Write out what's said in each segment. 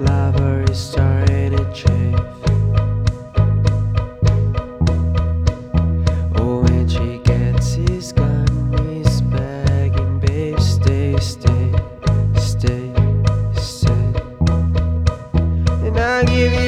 lover is starting to chafe. Oh, when she gets his gun, he's begging, babe, stay, stay, stay, stay. And I'll give you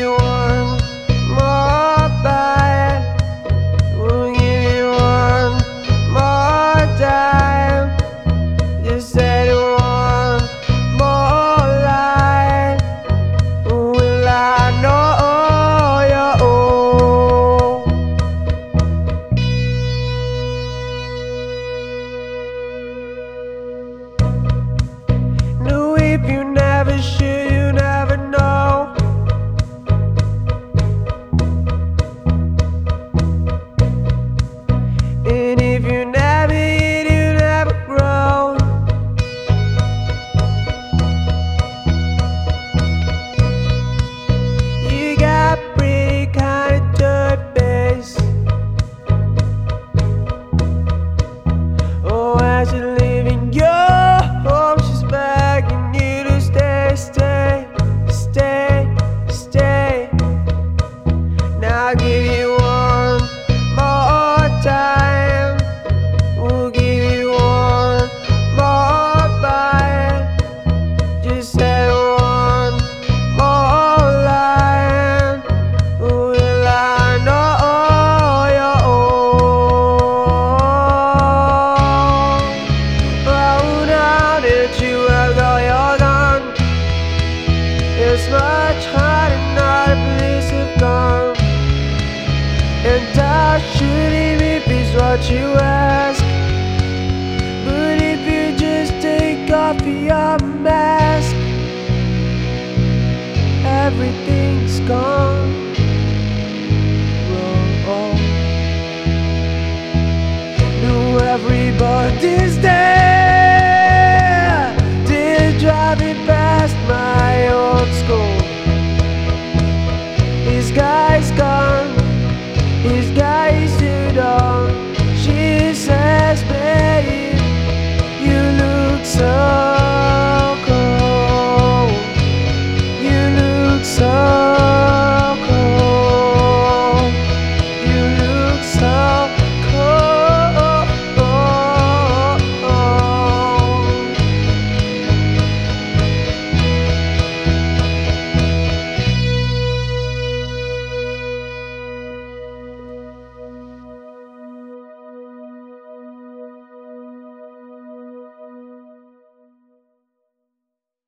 And if you It's much harder now the police have gone. And that shooting me is what you ask. But if you just take off your mask Everything's gone No, everybody